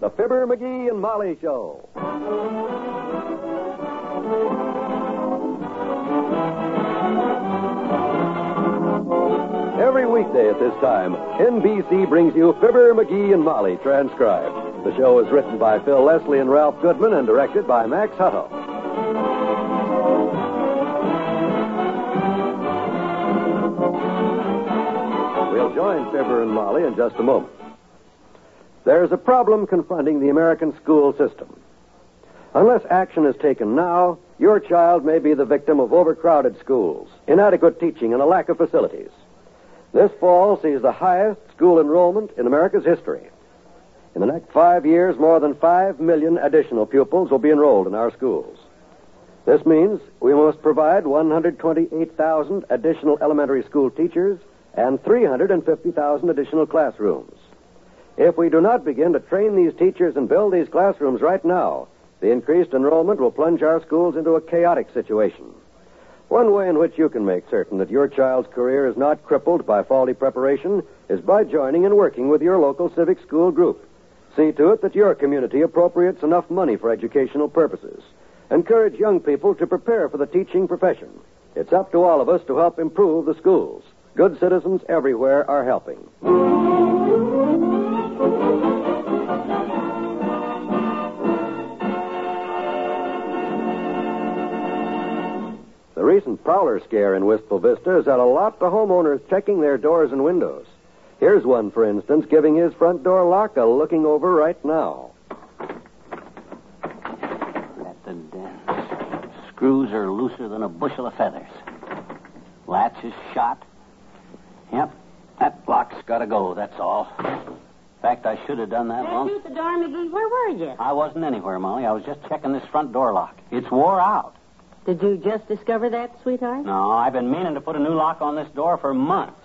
The Fibber, McGee, and Molly Show. Every weekday at this time, NBC brings you Fibber, McGee, and Molly transcribed. The show is written by Phil Leslie and Ralph Goodwin and directed by Max Hutto. We'll join Fibber and Molly in just a moment. There's a problem confronting the American school system. Unless action is taken now, your child may be the victim of overcrowded schools, inadequate teaching, and a lack of facilities. This fall sees the highest school enrollment in America's history. In the next five years, more than five million additional pupils will be enrolled in our schools. This means we must provide 128,000 additional elementary school teachers and 350,000 additional classrooms. If we do not begin to train these teachers and build these classrooms right now, the increased enrollment will plunge our schools into a chaotic situation. One way in which you can make certain that your child's career is not crippled by faulty preparation is by joining and working with your local civic school group. See to it that your community appropriates enough money for educational purposes. Encourage young people to prepare for the teaching profession. It's up to all of us to help improve the schools. Good citizens everywhere are helping. Recent prowler scare in Wistful Vista has had a lot of homeowners checking their doors and windows. Here's one, for instance, giving his front door lock a looking over right now. Let the dents. Screws are looser than a bushel of feathers. Latch is shot. Yep, that lock's got to go, that's all. In fact, I should have done that Did long. you shoot the door, McGee? Where were you? I wasn't anywhere, Molly. I was just checking this front door lock. It's wore out. Did you just discover that, sweetheart? No, I've been meaning to put a new lock on this door for months.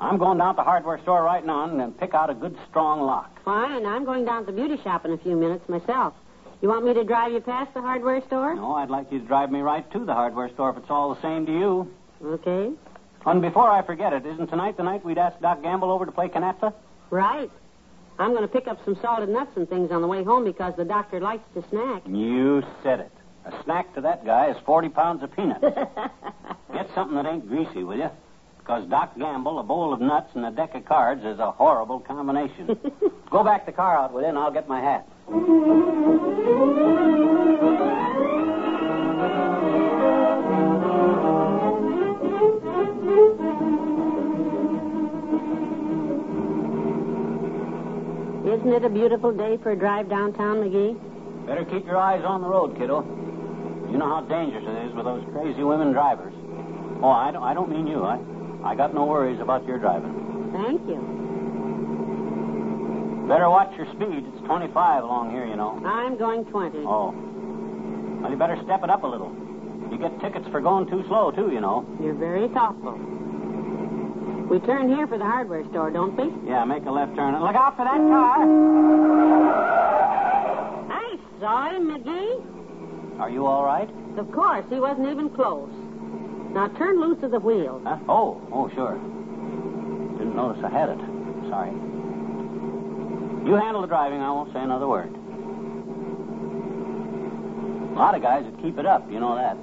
I'm going down to the hardware store right now and then pick out a good, strong lock. Fine. I'm going down to the beauty shop in a few minutes myself. You want me to drive you past the hardware store? No, I'd like you to drive me right to the hardware store if it's all the same to you. Okay. And before I forget it, isn't tonight the night we'd ask Doc Gamble over to play canasta? Right. I'm going to pick up some salted nuts and things on the way home because the doctor likes to snack. You said it. A snack to that guy is 40 pounds of peanuts. Get something that ain't greasy, will you? Because Doc Gamble, a bowl of nuts, and a deck of cards is a horrible combination. Go back the car out with you, and I'll get my hat. Isn't it a beautiful day for a drive downtown, McGee? Better keep your eyes on the road, kiddo. You know how dangerous it is with those crazy women drivers. Oh, I don't, I don't mean you. I, I got no worries about your driving. Thank you. Better watch your speed. It's 25 along here, you know. I'm going 20. Oh. Well, you better step it up a little. You get tickets for going too slow, too, you know. You're very thoughtful. We turn here for the hardware store, don't we? Yeah, make a left turn. Look out for that car. I saw him, McGee. Are you all right? Of course, he wasn't even close. Now turn loose of the wheel. Huh? Oh, oh, sure. Didn't notice I had it. Sorry. You handle the driving. I won't say another word. A lot of guys would keep it up. You know that.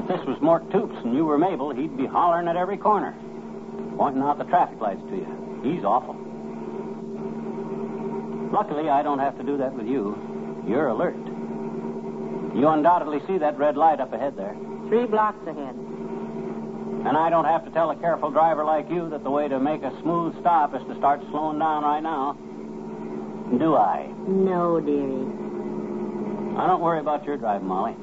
If this was Mort Toops and you were Mabel, he'd be hollering at every corner, pointing out the traffic lights to you. He's awful. Luckily, I don't have to do that with you. You're alert. You undoubtedly see that red light up ahead there. Three blocks ahead. And I don't have to tell a careful driver like you that the way to make a smooth stop is to start slowing down right now. Do I? No, dearie. I don't worry about your driving, Molly.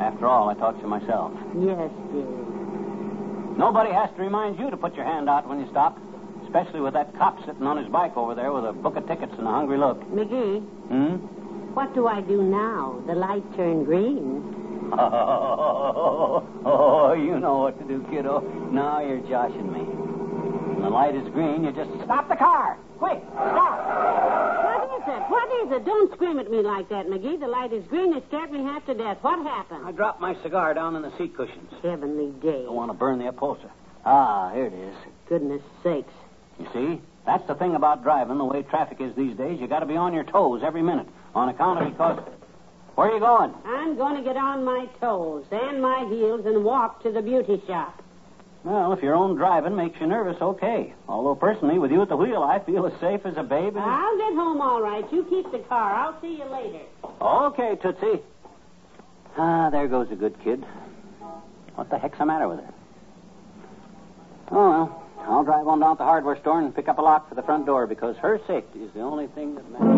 After all, I taught you myself. Yes, dearie. Nobody has to remind you to put your hand out when you stop, Especially with that cop sitting on his bike over there with a book of tickets and a hungry look. McGee, Hmm? What do I do now? The light turned green. Oh, oh, you know what to do, kiddo. Now you're joshing me. When the light is green, you just stop the car. Quick, stop. What is it? What is it? Don't scream at me like that, McGee. The light is green. It scared me half to death. What happened? I dropped my cigar down in the seat cushions. Heavenly day. Don't want to burn the upholstery. Ah, here it is. Goodness sakes. You see, that's the thing about driving the way traffic is these days. You got to be on your toes every minute on account of because. Where are you going? I'm going to get on my toes and my heels and walk to the beauty shop. Well, if your own driving makes you nervous, okay. Although personally, with you at the wheel, I feel as safe as a baby. I'll get home all right. You keep the car. I'll see you later. Okay, Tootsie. Ah, there goes a good kid. What the heck's the matter with her? Oh, well, I'll drive on down to the hardware store and pick up a lock for the front door because her safety is the only thing that matters.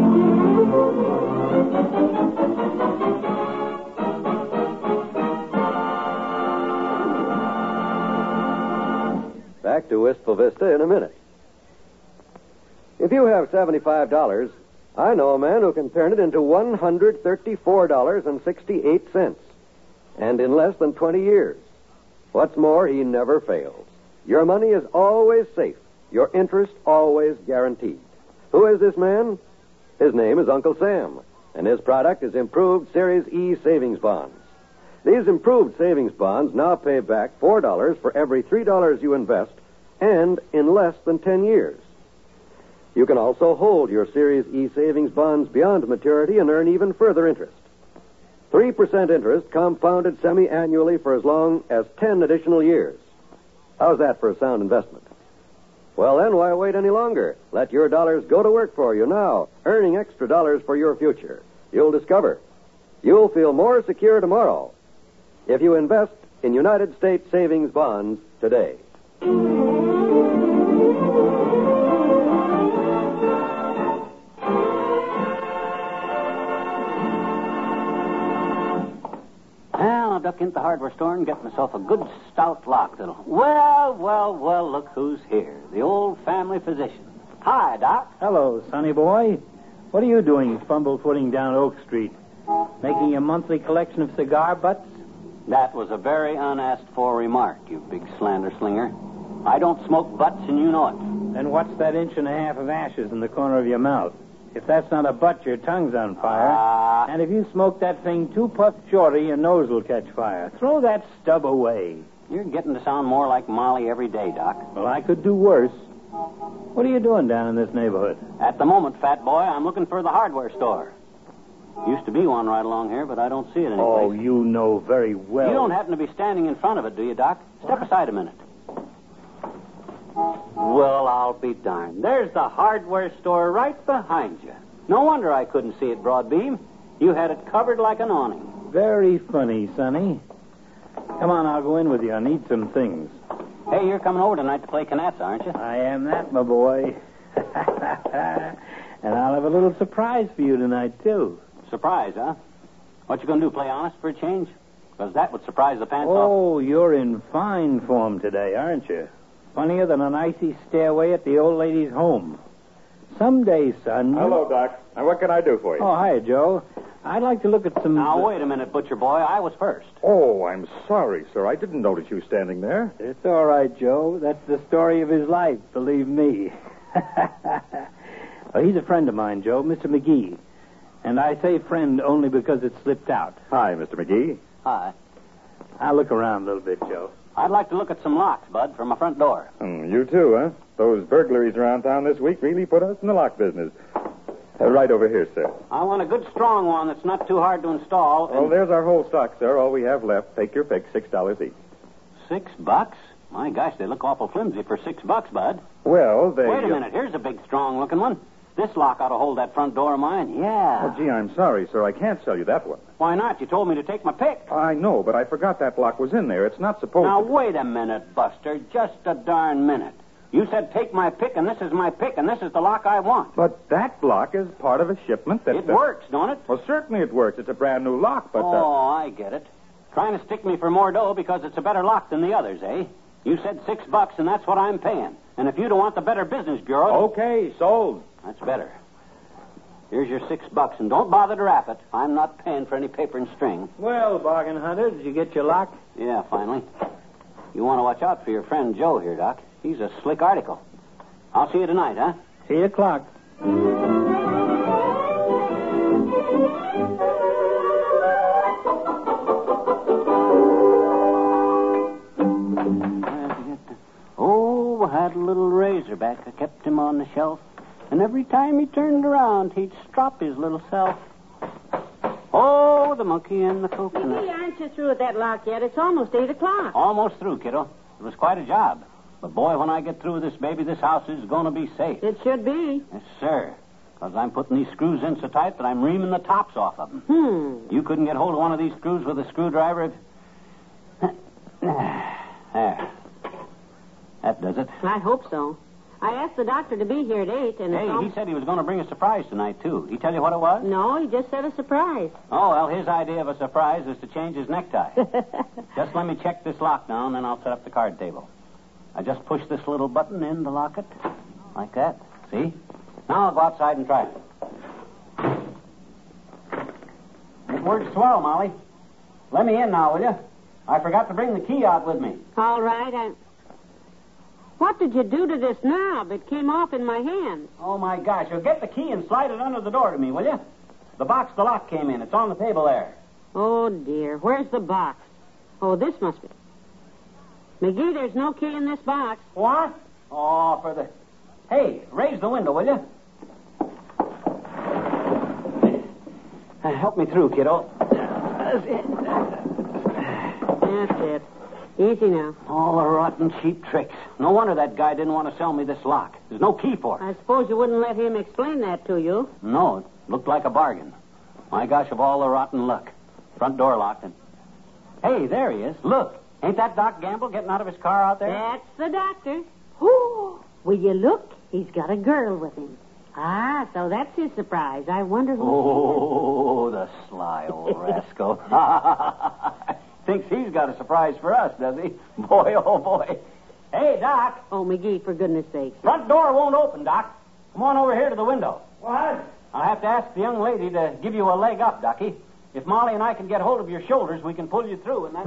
Back to Wistful Vista in a minute. If you have $75, I know a man who can turn it into $134.68. And in less than 20 years. What's more, he never fails. Your money is always safe. Your interest always guaranteed. Who is this man? His name is Uncle Sam, and his product is improved Series E savings bonds. These improved savings bonds now pay back $4 for every $3 you invest and in less than 10 years. You can also hold your Series E savings bonds beyond maturity and earn even further interest. 3% interest compounded semi annually for as long as 10 additional years. How's that for a sound investment? Well, then, why wait any longer? Let your dollars go to work for you now, earning extra dollars for your future. You'll discover. You'll feel more secure tomorrow if you invest in United States savings bonds today. Into the hardware store and get myself a good stout lock that'll. Well, well, well, look who's here. The old family physician. Hi, Doc. Hello, sonny boy. What are you doing fumblefoot down Oak Street? Making a monthly collection of cigar butts? That was a very unasked for remark, you big slander slinger. I don't smoke butts, and you know it. Then what's that inch and a half of ashes in the corner of your mouth? If that's not a butt, your tongue's on fire. Ah. and if you smoke that thing two puffs shorter, your nose will catch fire. Throw that stub away. You're getting to sound more like Molly every day, Doc. Well, I could do worse. What are you doing down in this neighborhood? At the moment, fat boy, I'm looking for the hardware store. Used to be one right along here, but I don't see it anyplace. Oh, you know very well. You don't happen to be standing in front of it, do you, Doc? Step aside a minute. Well, I'll be darned. There's the hardware store right behind you. No wonder I couldn't see it broadbeam. You had it covered like an awning. Very funny, Sonny. Come on, I'll go in with you. I need some things. Hey, you're coming over tonight to play canasta, aren't you? I am that, my boy. and I'll have a little surprise for you tonight, too. Surprise, huh? What you gonna do, play honest for a change? Because that would surprise the pants off. Oh, you're in fine form today, aren't you? Funnier than an icy stairway at the old lady's home. Someday, son. Hello, Doc. Now, what can I do for you? Oh, hi, Joe. I'd like to look at some. Now, wait a minute, Butcher Boy. I was first. Oh, I'm sorry, sir. I didn't notice you standing there. It's all right, Joe. That's the story of his life, believe me. well, he's a friend of mine, Joe, Mr. McGee. And I say friend only because it slipped out. Hi, Mr. McGee. Hi. I'll look around a little bit, Joe. I'd like to look at some locks, Bud, for my front door. Hmm, you too, huh? Those burglaries around town this week really put us in the lock business. Uh, right over here, sir. I want a good strong one that's not too hard to install. Well, and there's our whole stock, sir. All we have left. Take your pick. Six dollars each. Six bucks? My gosh, they look awful flimsy for six bucks, Bud. Well, they. Wait a minute. Here's a big, strong looking one. This lock ought to hold that front door of mine. Yeah. Oh, gee, I'm sorry, sir. I can't sell you that one. Why not? You told me to take my pick. I know, but I forgot that lock was in there. It's not supposed Now, to. Now, wait a minute, Buster. Just a darn minute. You said take my pick, and this is my pick, and this is the lock I want. But that lock is part of a shipment that. It works, don't it? Well, certainly it works. It's a brand new lock, but. uh, Oh, I get it. Trying to stick me for more dough because it's a better lock than the others, eh? You said six bucks, and that's what I'm paying. And if you don't want the Better Business Bureau. Okay, sold. That's better. Here's your six bucks, and don't bother to wrap it. I'm not paying for any paper and string. Well, bargain hunter, did you get your lock? Yeah, finally. You want to watch out for your friend Joe here, Doc. He's a slick article. I'll see you tonight, huh? See you o'clock. Oh, I had a little razorback. I kept him on the shelf. And every time he turned around, he'd strop his little self. Oh, the monkey and the coconut. aren't you through with that lock yet? It's almost 8 o'clock. Almost through, kiddo. It was quite a job. But boy, when I get through with this baby, this house is going to be safe. It should be. Yes, sir. Because I'm putting these screws in so tight that I'm reaming the tops off of them. Hmm. You couldn't get hold of one of these screws with a screwdriver if... there. That does it. I hope so. I asked the doctor to be here at 8, and Hey, it's he said he was going to bring a surprise tonight, too. He tell you what it was? No, he just said a surprise. Oh, well, his idea of a surprise is to change his necktie. just let me check this lock now, and then I'll set up the card table. I just push this little button in the lock it. Like that. See? Now I'll go outside and try it. It works swell, Molly. Let me in now, will you? I forgot to bring the key out with me. All right, I... What did you do to this knob? It came off in my hand. Oh, my gosh. You'll get the key and slide it under the door to me, will you? The box the lock came in. It's on the table there. Oh, dear. Where's the box? Oh, this must be... McGee, there's no key in this box. What? Oh, for the. Hey, raise the window, will you? Help me through, kiddo. That's it. That's it. Easy now. All the rotten cheap tricks. No wonder that guy didn't want to sell me this lock. There's no key for it. I suppose you wouldn't let him explain that to you. No, it looked like a bargain. My gosh, of all the rotten luck. Front door locked. And... Hey, there he is. Look. Ain't that Doc Gamble getting out of his car out there? That's the doctor. Who? will you look? He's got a girl with him. Ah, so that's his surprise. I wonder who. Oh, the sly old rascal. Thinks he's got a surprise for us, does he? Boy, oh boy. Hey, Doc. Oh, McGee, for goodness sake. Front door won't open, Doc. Come on over here to the window. What? I'll have to ask the young lady to give you a leg up, Ducky. If Molly and I can get hold of your shoulders, we can pull you through, and that's...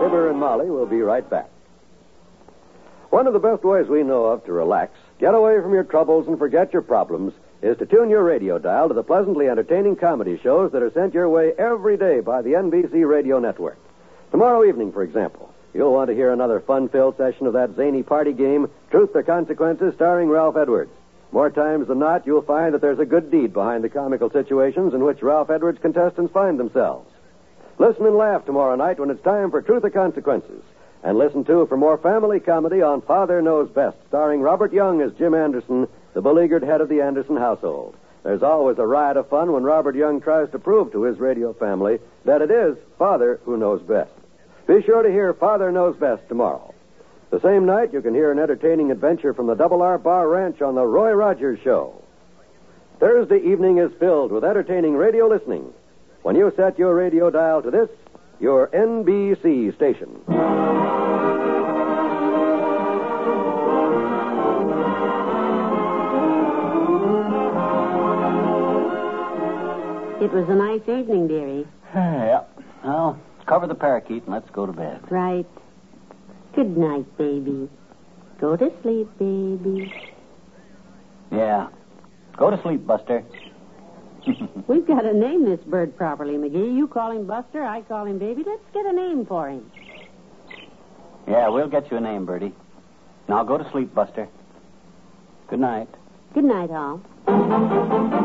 Fibber and Molly will be right back. One of the best ways we know of to relax, get away from your troubles, and forget your problems is to tune your radio dial to the pleasantly entertaining comedy shows that are sent your way every day by the NBC Radio Network. Tomorrow evening, for example, you'll want to hear another fun filled session of that zany party game, Truth or Consequences, starring Ralph Edwards. More times than not, you'll find that there's a good deed behind the comical situations in which Ralph Edwards contestants find themselves. Listen and laugh tomorrow night when it's time for Truth or Consequences. And listen, too, for more family comedy on Father Knows Best, starring Robert Young as Jim Anderson, the beleaguered head of the Anderson household. There's always a riot of fun when Robert Young tries to prove to his radio family that it is Father who knows best. Be sure to hear Father Knows Best tomorrow. The same night, you can hear an entertaining adventure from the Double R Bar Ranch on the Roy Rogers Show. Thursday evening is filled with entertaining radio listening when you set your radio dial to this, your NBC station. It was a nice evening, dearie. yeah. Well, cover the parakeet and let's go to bed. Right. Good night, baby. Go to sleep, baby. Yeah. Go to sleep, Buster. We've got to name this bird properly, McGee. You call him Buster, I call him Baby. Let's get a name for him. Yeah, we'll get you a name, Bertie. Now go to sleep, Buster. Good night. Good night, all.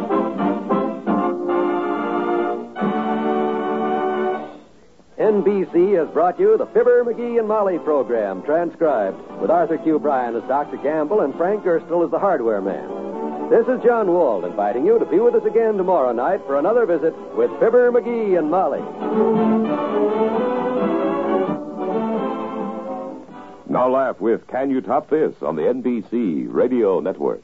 NBC has brought you the Fibber, McGee, and Molly program, transcribed, with Arthur Q. Bryan as Dr. Gamble and Frank Gerstle as the hardware man. This is John Wald inviting you to be with us again tomorrow night for another visit with Fibber, McGee, and Molly. Now laugh with Can You Top This on the NBC Radio Network.